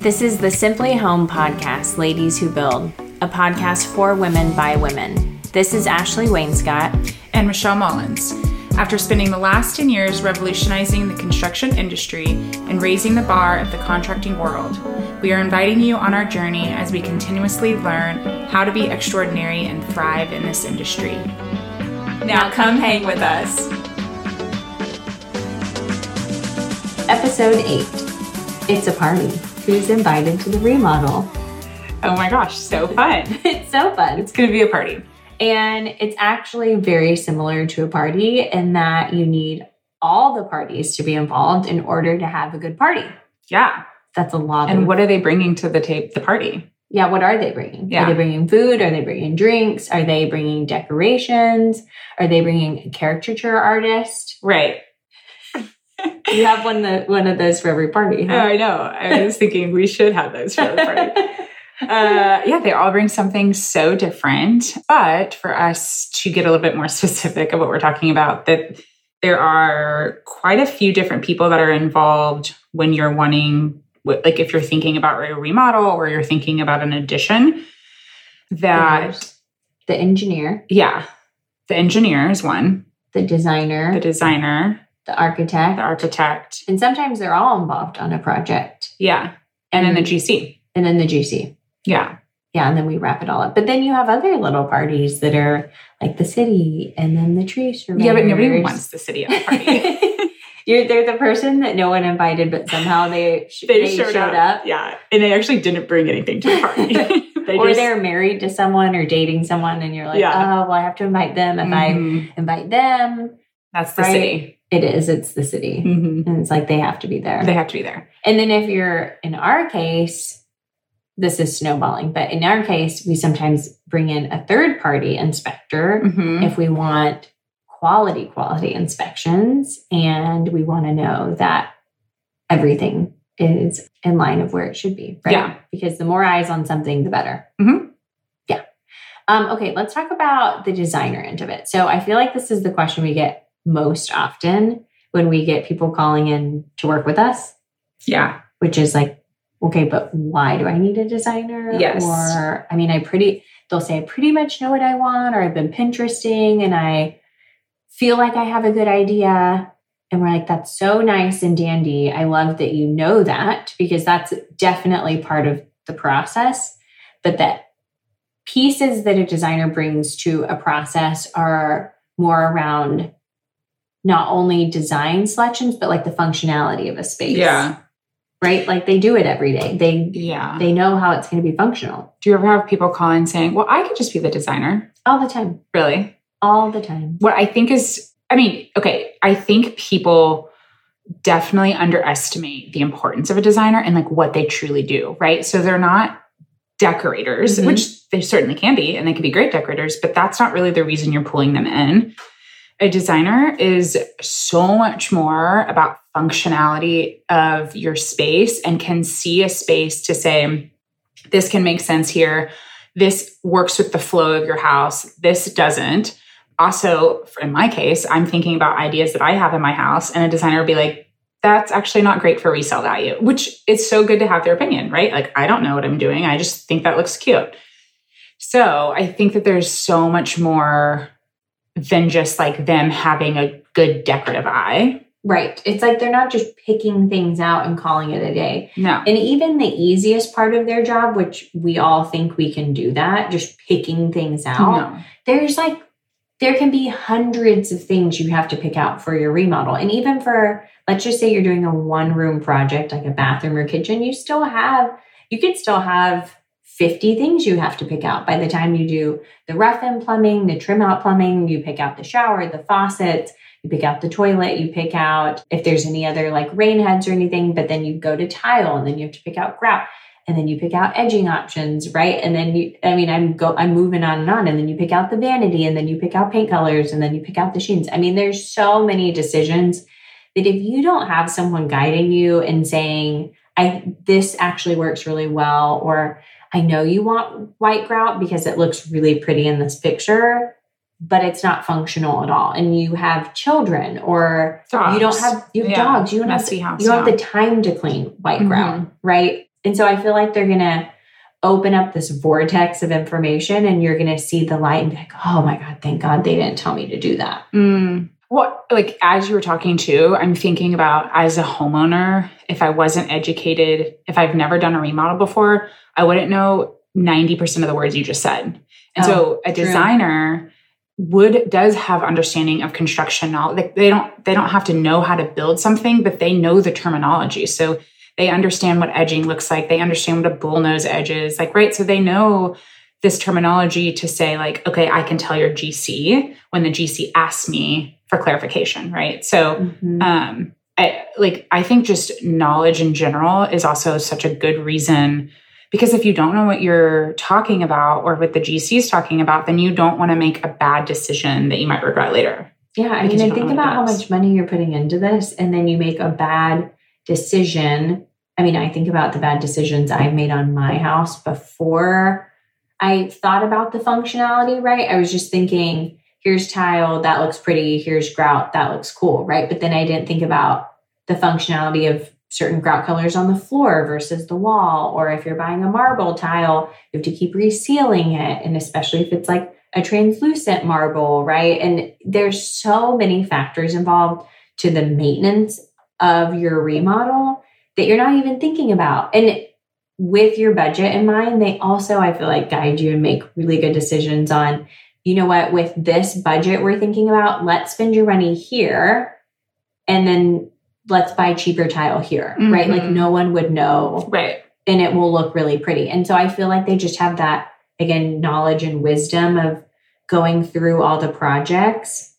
This is the Simply Home podcast, Ladies Who Build, a podcast for women by women. This is Ashley Wainscott and Michelle Mullins. After spending the last 10 years revolutionizing the construction industry and raising the bar of the contracting world, we are inviting you on our journey as we continuously learn how to be extraordinary and thrive in this industry. Now, come hang with us. Episode 8 It's a Party. Who's invited to the remodel? Oh my gosh, so fun. it's so fun. It's going to be a party. And it's actually very similar to a party in that you need all the parties to be involved in order to have a good party. Yeah. That's a lot. And of, what are they bringing to the tape, the party? Yeah, what are they bringing? Yeah. Are they bringing food? Are they bringing drinks? Are they bringing decorations? Are they bringing a caricature artist? Right. you have one that one of those for every party. Huh? Oh, I know. I was thinking we should have those for every party. uh, yeah, they all bring something so different. But for us to get a little bit more specific of what we're talking about, that there are quite a few different people that are involved when you're wanting, like if you're thinking about a remodel or you're thinking about an addition. That There's the engineer, yeah, the engineer is one. The designer, the designer, the architect, the architect, and sometimes they're all involved on a project. Yeah, and, and then the GC, and then the GC. Yeah. Yeah. And then we wrap it all up. But then you have other little parties that are like the city and then the tree surveyors. Yeah, but nobody wants the city at the party. You're they're the person that no one invited, but somehow they sh- they, they, showed, showed up. up. Yeah, and they actually didn't bring anything to the party. they or just, they're married to someone or dating someone, and you're like, yeah. oh, well, I have to invite them. If mm-hmm. I invite them, that's the right? city. It is. It's the city, mm-hmm. and it's like they have to be there. They have to be there. And then if you're in our case, this is snowballing, but in our case, we sometimes bring in a third party inspector mm-hmm. if we want quality, quality inspections and we want to know that everything is in line of where it should be, right? Yeah. Because the more eyes on something, the better. Mm-hmm. Yeah. Um, okay, let's talk about the designer end of it. So I feel like this is the question we get most often when we get people calling in to work with us. Yeah. Which is like, okay, but why do I need a designer? Yes. Or, I mean, I pretty, they'll say, I pretty much know what I want, or I've been Pinteresting and I feel like I have a good idea. And we're like, that's so nice and dandy. I love that you know that because that's definitely part of the process. But that pieces that a designer brings to a process are more around not only design selections, but like the functionality of a space. Yeah right? Like they do it every day. They yeah. They know how it's going to be functional. Do you ever have people call in saying, "Well, I could just be the designer"? All the time. Really? All the time. What I think is I mean, okay, I think people definitely underestimate the importance of a designer and like what they truly do, right? So they're not decorators, mm-hmm. which they certainly can be and they can be great decorators, but that's not really the reason you're pulling them in a designer is so much more about functionality of your space and can see a space to say, this can make sense here. This works with the flow of your house. This doesn't. Also, in my case, I'm thinking about ideas that I have in my house, and a designer would be like, that's actually not great for resale value, which it's so good to have their opinion, right? Like, I don't know what I'm doing. I just think that looks cute. So I think that there's so much more than just like them having a good decorative eye. Right. It's like they're not just picking things out and calling it a day. No. And even the easiest part of their job, which we all think we can do that, just picking things out, no. there's like, there can be hundreds of things you have to pick out for your remodel. And even for, let's just say you're doing a one room project, like a bathroom or kitchen, you still have, you could still have 50 things you have to pick out by the time you do the rough in plumbing, the trim out plumbing, you pick out the shower, the faucets, you pick out the toilet, you pick out if there's any other like rain heads or anything, but then you go to tile and then you have to pick out grout and then you pick out edging options, right? And then you, I mean, I'm go, I'm moving on and on, and then you pick out the vanity, and then you pick out paint colors, and then you pick out the sheens. I mean, there's so many decisions that if you don't have someone guiding you and saying, "I this actually works really well," or I know you want white grout because it looks really pretty in this picture, but it's not functional at all. And you have children or dogs. you don't have you have yeah. dogs. You don't have, house, you don't yeah. have the time to clean white mm-hmm. grout, right? And so I feel like they're going to open up this vortex of information and you're going to see the light and be like, oh my God, thank God they didn't tell me to do that. Mm. Well, like as you were talking to, I'm thinking about as a homeowner, if I wasn't educated, if I've never done a remodel before, I wouldn't know 90% of the words you just said. And oh, so a designer would does have understanding of construction knowledge. Like they don't they don't have to know how to build something, but they know the terminology. So they understand what edging looks like. They understand what a bullnose edge is. Like, right. So they know this terminology to say, like, okay, I can tell your GC when the GC asks me for clarification, right? So mm-hmm. um I like I think just knowledge in general is also such a good reason because if you don't know what you're talking about or what the GC is talking about, then you don't want to make a bad decision that you might regret later. Yeah. I mean, and think about how much money you're putting into this, and then you make a bad decision. I mean, I think about the bad decisions I've made on my house before I thought about the functionality, right? I was just thinking, here's tile, that looks pretty, here's grout, that looks cool, right? But then I didn't think about the functionality of certain grout colors on the floor versus the wall. Or if you're buying a marble tile, you have to keep resealing it. And especially if it's like a translucent marble, right? And there's so many factors involved to the maintenance of your remodel that you're not even thinking about. And with your budget in mind, they also, I feel like, guide you and make really good decisions on, you know what, with this budget we're thinking about, let's spend your money here. And then let's buy cheaper tile here, mm-hmm. right? Like mm-hmm. no one would know. Right. And it will look really pretty. And so I feel like they just have that, again, knowledge and wisdom of going through all the projects.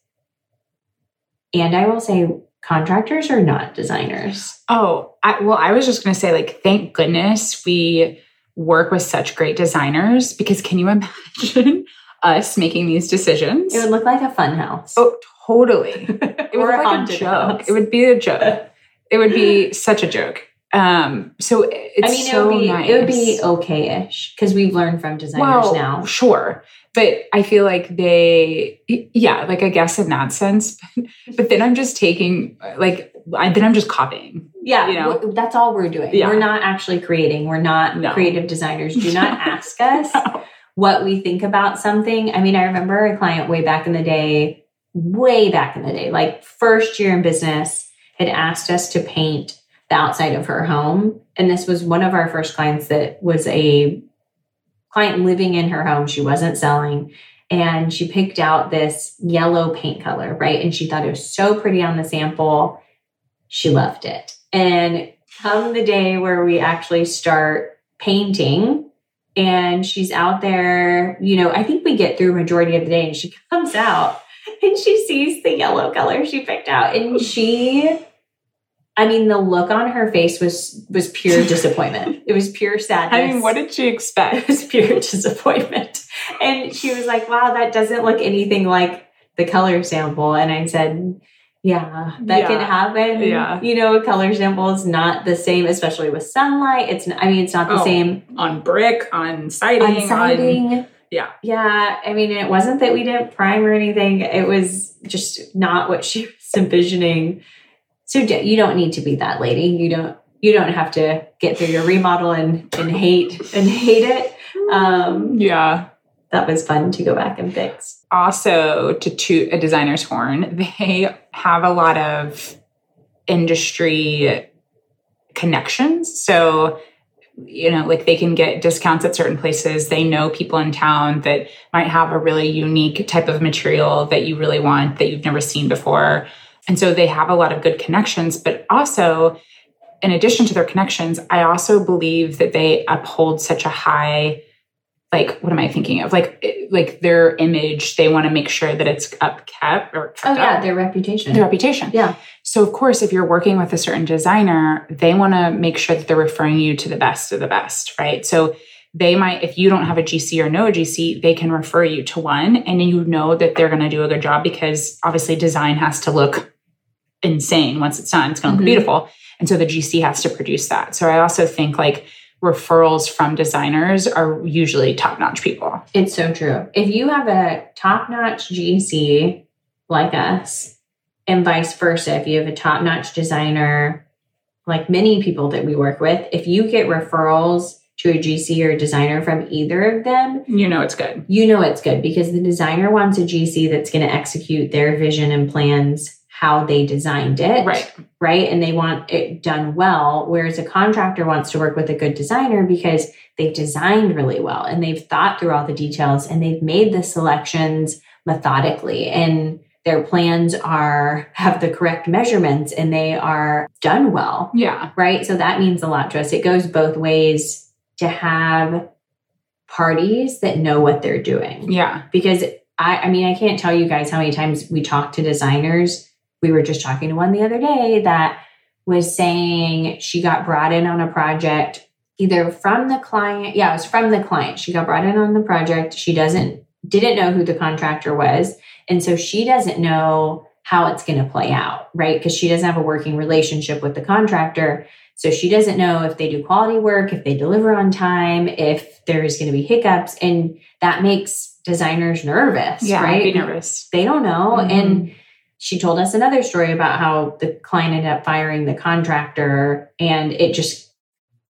And I will say, contractors are not designers. Oh, I, well, I was just going to say, like, thank goodness we work with such great designers because can you imagine us making these decisions? It would look like a fun house. Oh, Totally. It would be like a joke. House. It would be a joke. it would be such a joke. Um, so it's I mean, so it would be, nice. It would be okay-ish because we've learned from designers well, now. Sure. But I feel like they, yeah, like I guess in that sense. But, but then I'm just taking, like, I, then I'm just copying. Yeah, you know? that's all we're doing. Yeah. We're not actually creating. We're not no. creative designers. Do not ask us no. What we think about something. I mean, I remember a client way back in the day way back in the day, like first year in business, had asked us to paint the outside of her home. And this was one of our first clients that was a client living in her home. She wasn't selling. And she picked out this yellow paint color, right? And she thought it was so pretty on the sample. She loved it. And come the day where we actually start painting, and she's out there, you know, I think we get through majority of the day and she comes out and she sees the yellow color she picked out and she I mean, the look on her face was was pure disappointment. it was pure sadness. I mean, what did she expect? It was pure disappointment. And she was like, "Wow, that doesn't look anything like the color sample." And I said, "Yeah, that yeah. can happen. Yeah, you know, color sample is not the same, especially with sunlight. It's I mean, it's not the oh, same on brick, on siding, on siding." On, yeah. Yeah. I mean, it wasn't that we didn't prime or anything. It was just not what she was envisioning. So you don't need to be that lady. You don't you don't have to get through your remodel and, and hate and hate it. Um, yeah. That was fun to go back and fix. Also, to toot a designer's horn, they have a lot of industry connections. So you know, like they can get discounts at certain places. They know people in town that might have a really unique type of material that you really want that you've never seen before. And so they have a lot of good connections, but also in addition to their connections, I also believe that they uphold such a high like what am I thinking of? Like like their image, they want to make sure that it's upkept or kept oh yeah, up. their reputation. Their reputation. Yeah. So of course, if you're working with a certain designer, they want to make sure that they're referring you to the best of the best, right? So they might, if you don't have a GC or know a GC, they can refer you to one, and you know that they're going to do a good job because obviously design has to look insane once it's done. It's going to mm-hmm. look beautiful, and so the GC has to produce that. So I also think like referrals from designers are usually top notch people. It's so true. If you have a top notch GC like us, and vice versa, if you have a top notch designer, like many people that we work with, if you get referrals to a GC or a designer from either of them, you know it's good. You know it's good because the designer wants a GC that's going to execute their vision and plans how they designed it. Right. Right. And they want it done well. Whereas a contractor wants to work with a good designer because they've designed really well and they've thought through all the details and they've made the selections methodically and their plans are have the correct measurements and they are done well. Yeah. Right. So that means a lot to us. It goes both ways to have parties that know what they're doing. Yeah. Because I, I mean, I can't tell you guys how many times we talk to designers. We were just talking to one the other day that was saying she got brought in on a project either from the client. Yeah, it was from the client. She got brought in on the project. She doesn't, didn't know who the contractor was. And so she doesn't know how it's going to play out, right? Because she doesn't have a working relationship with the contractor. So she doesn't know if they do quality work, if they deliver on time, if there's going to be hiccups. And that makes designers nervous, yeah, right? Nervous. They don't know. Mm-hmm. And she told us another story about how the client ended up firing the contractor and it just,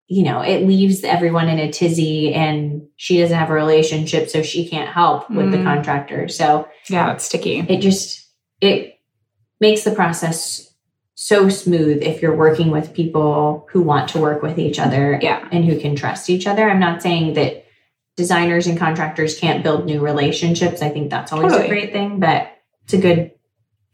you know, it leaves everyone in a tizzy and she doesn't have a relationship, so she can't help with mm. the contractor. So yeah, it's sticky. It just it makes the process so smooth if you're working with people who want to work with each other yeah. and who can trust each other. I'm not saying that designers and contractors can't build new relationships. I think that's always totally. a great thing, but it's a good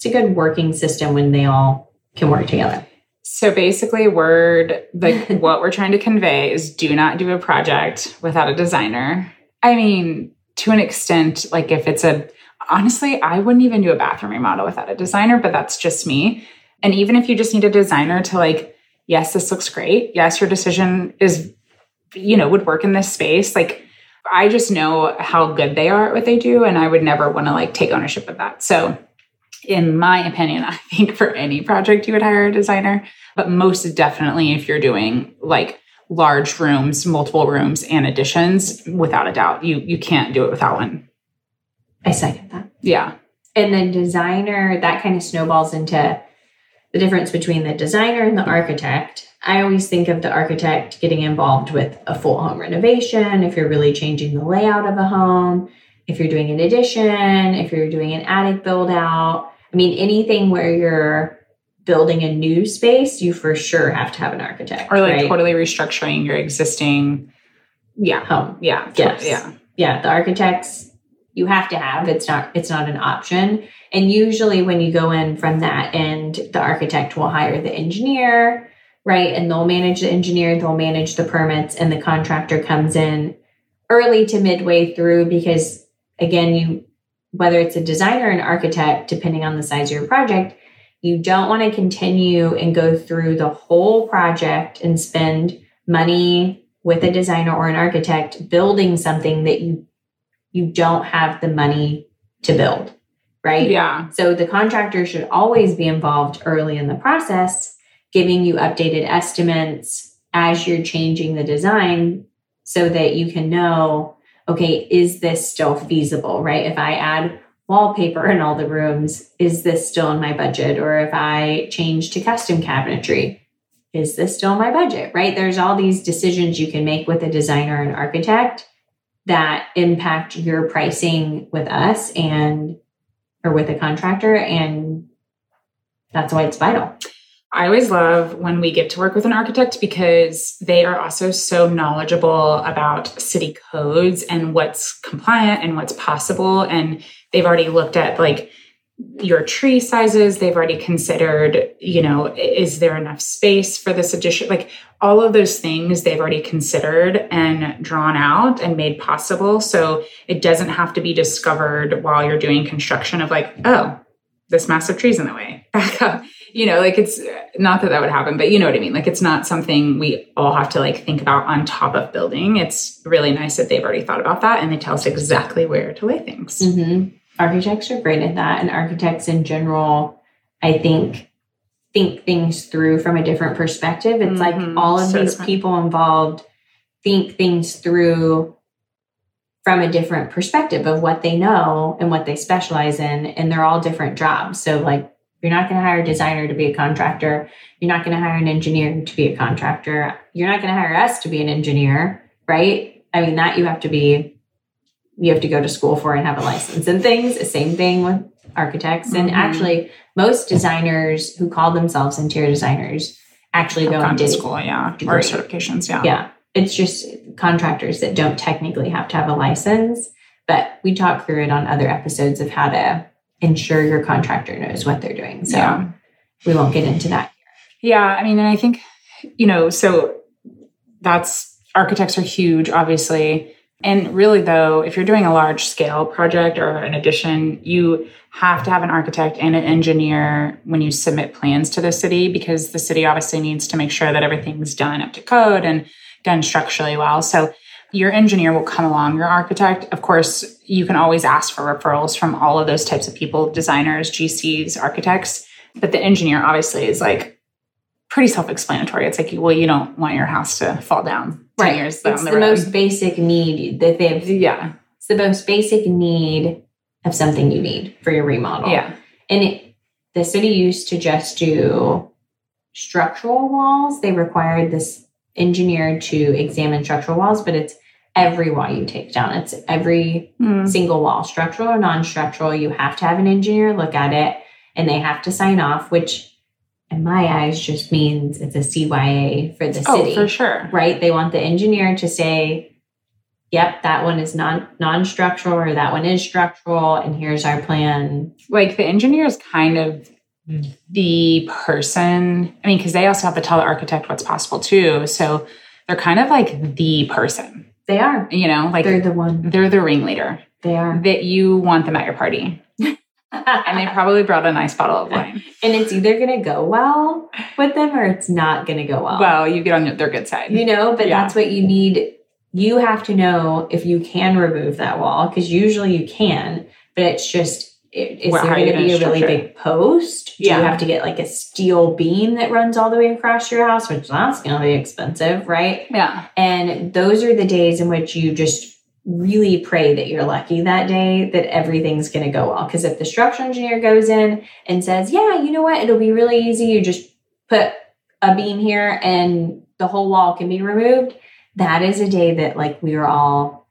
it's a good working system when they all can work together. So basically word like what we're trying to convey is do not do a project without a designer. I mean, to an extent like if it's a honestly, I wouldn't even do a bathroom remodel without a designer, but that's just me and even if you just need a designer to like, yes, this looks great. Yes, your decision is, you know, would work in this space. Like, I just know how good they are at what they do. And I would never want to like take ownership of that. So, in my opinion, I think for any project, you would hire a designer. But most definitely, if you're doing like large rooms, multiple rooms, and additions, without a doubt, you you can't do it without one. I second that. Yeah. And the designer, that kind of snowballs into the difference between the designer and the architect. I always think of the architect getting involved with a full home renovation, if you're really changing the layout of a home, if you're doing an addition, if you're doing an attic build out. I mean, anything where you're building a new space, you for sure have to have an architect. Or like right? totally restructuring your existing yeah home. Yeah. Yes. Yeah. Yeah. The architects you have to have. It's not it's not an option. And usually when you go in from that end, the architect will hire the engineer, right? And they'll manage the engineer, they'll manage the permits, and the contractor comes in early to midway through because again, you whether it's a designer or an architect, depending on the size of your project, you don't want to continue and go through the whole project and spend money with a designer or an architect building something that you you don't have the money to build, right? Yeah. So the contractor should always be involved early in the process, giving you updated estimates as you're changing the design so that you can know, okay, is this still feasible, right? If I add wallpaper in all the rooms, is this still in my budget? Or if I change to custom cabinetry, is this still in my budget, right? There's all these decisions you can make with a designer and architect that impact your pricing with us and or with a contractor and that's why it's vital. I always love when we get to work with an architect because they are also so knowledgeable about city codes and what's compliant and what's possible. And they've already looked at like your tree sizes. They've already considered you know is there enough space for this addition? Like all of those things they've already considered and drawn out and made possible. So it doesn't have to be discovered while you're doing construction of like oh this massive tree's in the way. Back up you know like it's not that that would happen but you know what i mean? Like it's not something we all have to like think about on top of building. It's really nice that they've already thought about that and they tell us exactly where to lay things. Mm-hmm. Architects are great at that and architects in general i think think things through from a different perspective. It's mm-hmm. like all of so these people involved think things through from a different perspective of what they know and what they specialize in and they're all different jobs. So like You're not going to hire a designer to be a contractor. You're not going to hire an engineer to be a contractor. You're not going to hire us to be an engineer, right? I mean, that you have to be, you have to go to school for and have a license and things. The same thing with architects. Mm-hmm. And actually, most designers who call themselves interior designers actually go into school, yeah, degree. or certifications, yeah. Yeah. It's just contractors that don't technically have to have a license. But we talk through it on other episodes of how to ensure your contractor knows what they're doing. So yeah. we won't get into that. Yeah. I mean, and I think, you know, so that's architects are huge, obviously. And really, though, if you're doing a large scale project or an addition, you have to have an architect and an engineer when you submit plans to the city because the city obviously needs to make sure that everything's done up to code and done structurally well. So your engineer will come along, your architect. Of course, you can always ask for referrals from all of those types of people designers, GCs, architects. But the engineer obviously is like pretty self explanatory. It's like, well, you don't want your house to fall down 10 right. years down it's the, the most basic need that they have. Yeah. It's the most basic need of something you need for your remodel. Yeah. And it, the city used to just do structural walls. They required this engineer to examine structural walls, but it's every wall you take down. It's every mm. single wall, structural or non structural. You have to have an engineer look at it and they have to sign off, which in my eyes just means it's a CYA for the oh, city. for sure. Right? They want the engineer to say, yep, that one is non non structural or that one is structural, and here's our plan. Like the engineer is kind of the person. I mean, because they also have to tell the architect what's possible too. So they're kind of like the person. They are. You know, like they're the one. They're the ringleader. They are. That you want them at your party. and they probably brought a nice bottle of wine. And it's either going to go well with them or it's not going to go well. Well, you get on their good side. You know, but yeah. that's what you need. You have to know if you can remove that wall because usually you can, but it's just is well, there going to be a really big post? Do yeah. you have to get like a steel beam that runs all the way across your house, which that's going to be expensive, right? Yeah. And those are the days in which you just really pray that you're lucky that day that everything's going to go well. Because if the structural engineer goes in and says, yeah, you know what, it'll be really easy, you just put a beam here and the whole wall can be removed, that is a day that like we are all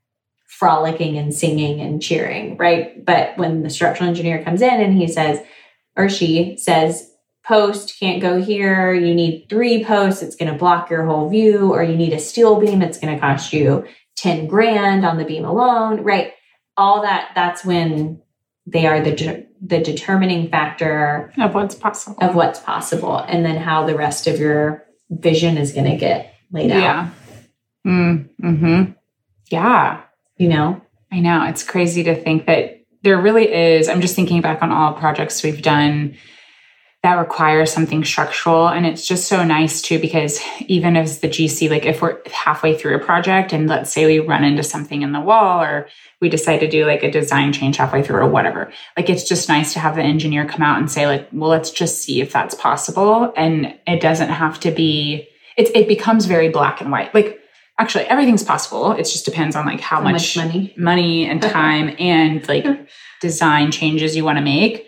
frolicking and singing and cheering, right? But when the structural engineer comes in and he says, or she says, post can't go here, you need three posts, it's going to block your whole view, or you need a steel beam, it's going to cost you 10 grand on the beam alone, right? All that, that's when they are the the determining factor of what's possible. of what's possible and then how the rest of your vision is going to get laid out. Yeah. Mm, mm-hmm. Yeah you know? I know. It's crazy to think that there really is. I'm just thinking back on all projects we've done that require something structural. And it's just so nice too, because even as the GC, like if we're halfway through a project and let's say we run into something in the wall or we decide to do like a design change halfway through or whatever, like it's just nice to have the engineer come out and say, like, well, let's just see if that's possible. And it doesn't have to be, it, it becomes very black and white. Like actually everything's possible. It just depends on like how, how much, much, money, money and time and like design changes you want to make.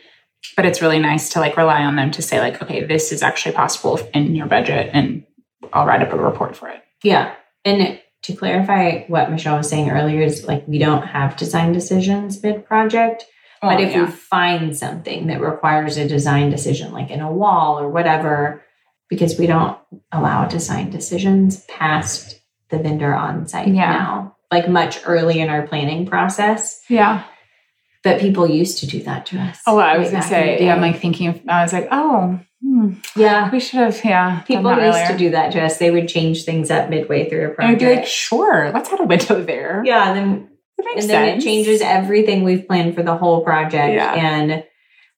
But it's really nice to like rely on them to say like, okay, this is actually possible in your budget, and I'll write up a report for it. Yeah, and to clarify what Michelle was saying earlier is like we don't have design decisions mid project. Oh, but if yeah. we find something that requires a design decision, like in a wall or whatever, because we don't allow design decisions past the vendor on site yeah. now, like much early in our planning process. Yeah. But people used to do that to us. Oh, I was gonna say, yeah, I'm like thinking, of, I was like, oh, hmm, yeah, we should have, yeah. People used earlier. to do that to us. They would change things up midway through a project. And I'd be like, sure, let's add a window there. Yeah, then and sense. then it changes everything we've planned for the whole project. Yeah. And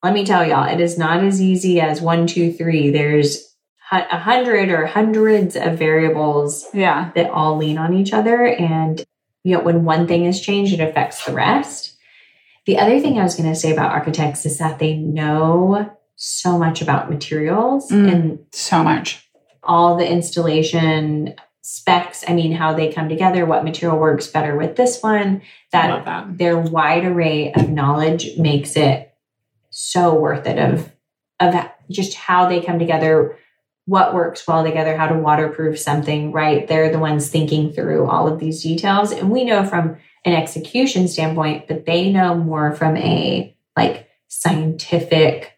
let me tell y'all, it is not as easy as one, two, three. There's a hundred or hundreds of variables yeah. that all lean on each other. And you know, when one thing is changed, it affects the rest. The other thing I was going to say about architects is that they know so much about materials mm, and so much. All the installation specs, I mean, how they come together, what material works better with this one. That, that. their wide array of knowledge makes it so worth it of of just how they come together, what works well together, how to waterproof something, right? They're the ones thinking through all of these details. And we know from an execution standpoint, but they know more from a like scientific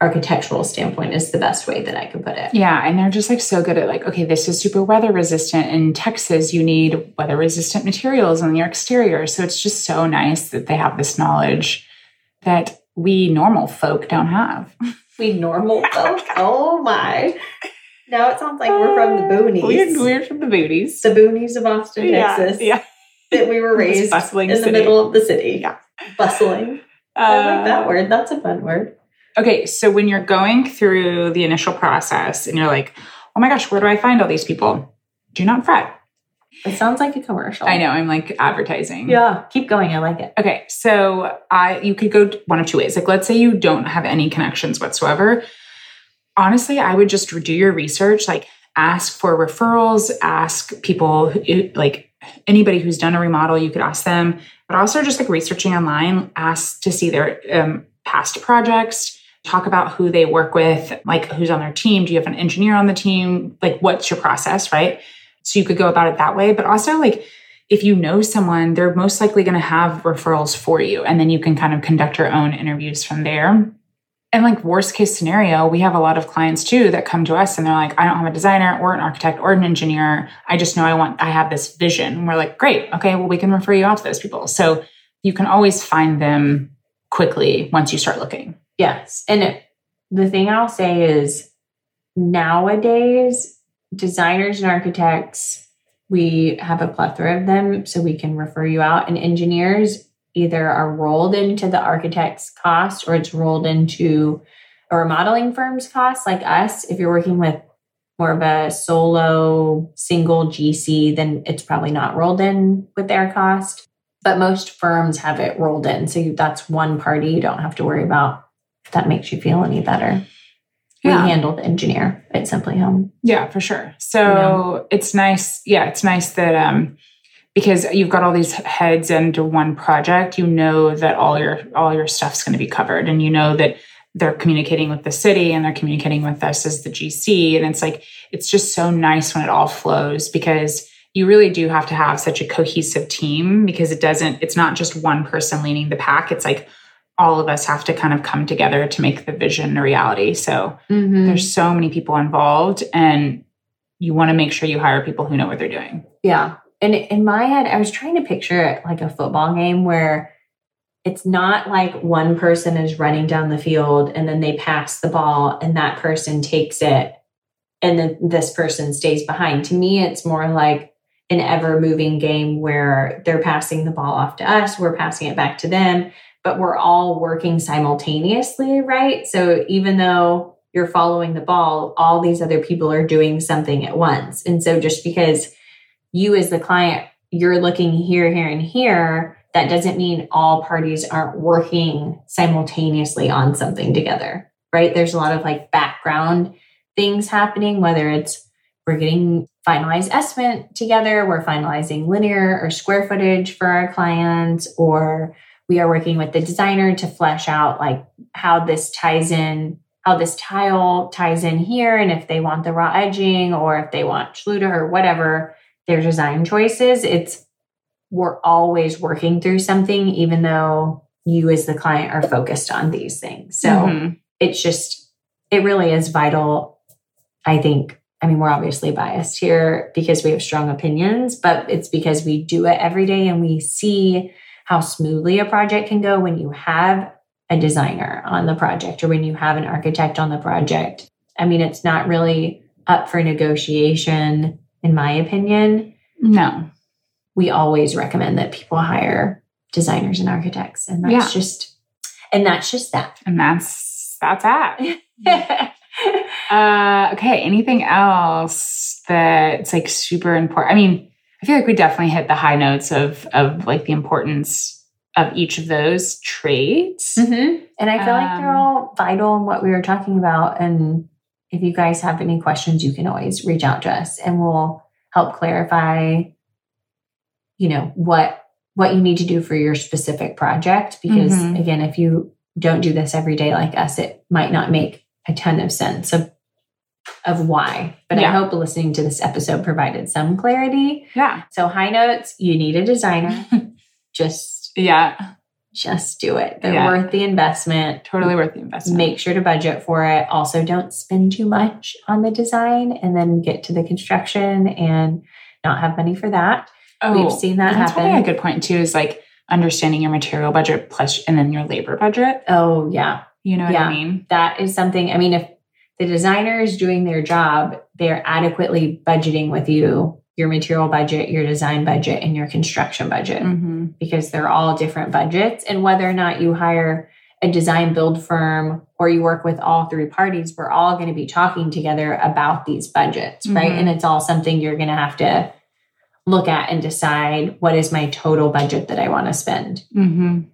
architectural standpoint is the best way that I could put it. Yeah. And they're just like so good at like, okay, this is super weather resistant. In Texas, you need weather resistant materials on your exterior. So it's just so nice that they have this knowledge that we normal folk don't have. We normal folk. Oh my. Now it sounds like we're from the uh, boonies. We're, we're from the boonies. The boonies of Austin, yeah, Texas. Yeah. That we were raised in city. the middle of the city. Yeah. Bustling. I like uh, that word. That's a fun word. Okay, so when you're going through the initial process and you're like, oh my gosh, where do I find all these people? Do not fret. It sounds like a commercial. I know, I'm like advertising. Yeah. Keep going. I like it. Okay, so I you could go one of two ways. Like let's say you don't have any connections whatsoever. Honestly, I would just do your research, like ask for referrals, ask people who, like anybody who's done a remodel, you could ask them, but also just like researching online, ask to see their um, past projects, talk about who they work with, like who's on their team. Do you have an engineer on the team? Like, what's your process, right? So you could go about it that way. But also, like, if you know someone, they're most likely going to have referrals for you. And then you can kind of conduct your own interviews from there. And like, worst case scenario, we have a lot of clients too that come to us and they're like, I don't have a designer or an architect or an engineer. I just know I want, I have this vision. And we're like, great. Okay. Well, we can refer you out to those people. So you can always find them quickly once you start looking. Yes. And the thing I'll say is nowadays, designers and architects, we have a plethora of them, so we can refer you out. And engineers either are rolled into the architect's cost or it's rolled into a remodeling firm's cost, like us. If you're working with more of a solo single GC, then it's probably not rolled in with their cost. But most firms have it rolled in. So that's one party you don't have to worry about if that makes you feel any better. Yeah. We handle the engineer at Simply Home. Yeah, for sure. So it's nice. Yeah, it's nice that um because you've got all these heads into one project, you know that all your all your stuff's going to be covered and you know that they're communicating with the city and they're communicating with us as the GC and it's like it's just so nice when it all flows because you really do have to have such a cohesive team because it doesn't it's not just one person leading the pack it's like all of us have to kind of come together to make the vision a reality so Mm-hmm. there's so many people involved and you want to make sure you hire people who know what they're doing Yeah. And in my head, I was trying to picture it like a football game where it's not like one person is running down the field and then they pass the ball and that person takes it and then this person stays behind. To me, it's more like an ever moving game where they're passing the ball off to us, we're passing it back to them, but we're all working simultaneously, right? So even though you're following the ball, all these other people are doing something at once. And so just because you as the client, you're looking here, here, and here, that doesn't mean all parties aren't working simultaneously on something together, right? There's a lot of like background things happening, whether it's we're getting finalized estimate together, we're finalizing linear or square footage for our clients, or we are working with the designer to flesh out like how this ties in how this tile ties in here and if they want the raw edging or if they want Schluter or whatever their design choices. It's we're always working through something even though you as the client are focused on these things. So Mhm. it's just it really is vital i think. I mean we're obviously biased here because we have strong opinions but it's because we do it every day and we see how smoothly a project can go when you have a designer on the project or when you have an architect on the project. I mean it's not really up for negotiation in my opinion. No. We always recommend that people hire designers and architects and that's Yeah. just and that's just that. And that's that's that. Uh okay anything else that's like super important? I mean i feel like we definitely hit the high notes of of like the importance of each of those traits Mm-hmm. And I feel like they're Um, all vital in what we were talking about. And if you guys have any questions, you can always reach out to us and we'll help clarify, you know, what what you need to do for your specific project. Because Mhm. again, if you don't do this every day like us, it might not make a ton of sense of of why. But yeah. I hope listening to this episode provided some clarity. Yeah. So high notes, you need a designer. just yeah. Just do it. They're yeah. worth the investment. Totally worth the investment. Make sure to budget for it. Also, don't spend too much on the design and then get to the construction and not have money for that. Oh, We've seen that that's happen. That's a good point too. Is like understanding your material budget plus and then your labor budget. Oh yeah, you know what yeah. I mean. That is something. I mean, if the designer is doing their job, they're adequately budgeting with you your material budget, your design budget, and your construction budget mm-hmm. because they're all different budgets. And whether or not you hire a design build firm or you work with all three parties, we're all going to be talking together about these budgets, mm-hmm. right? And it's all something you're going to have to look at and decide what is my total budget that I want to spend. Mm-hmm.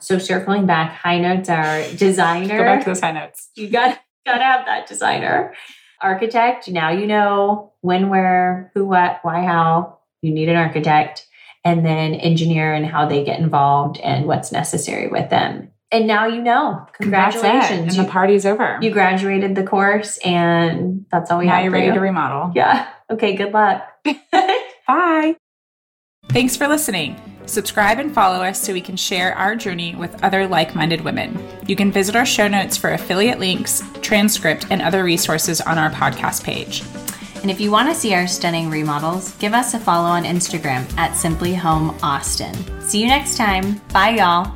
So circling back, high notes are designer. Go back to those high notes. You got Gotta have that designer. Architect, now you know when, where, who, what, why, how. You need an architect. And then engineer and how they get involved and what's necessary with them. And now you know. Congratulations. And the party's over. You graduated the course and that's all we now have. Now you're ready you. to remodel. Yeah. Okay, good luck. Bye. Thanks for listening. Subscribe and follow us so we can share our journey with other like minded women. You can visit our show notes for affiliate links, transcript, and other resources on our podcast page. And if you want to see our stunning remodels, give us a follow on Instagram at Simply Home Austin. See you next time. Bye, y'all.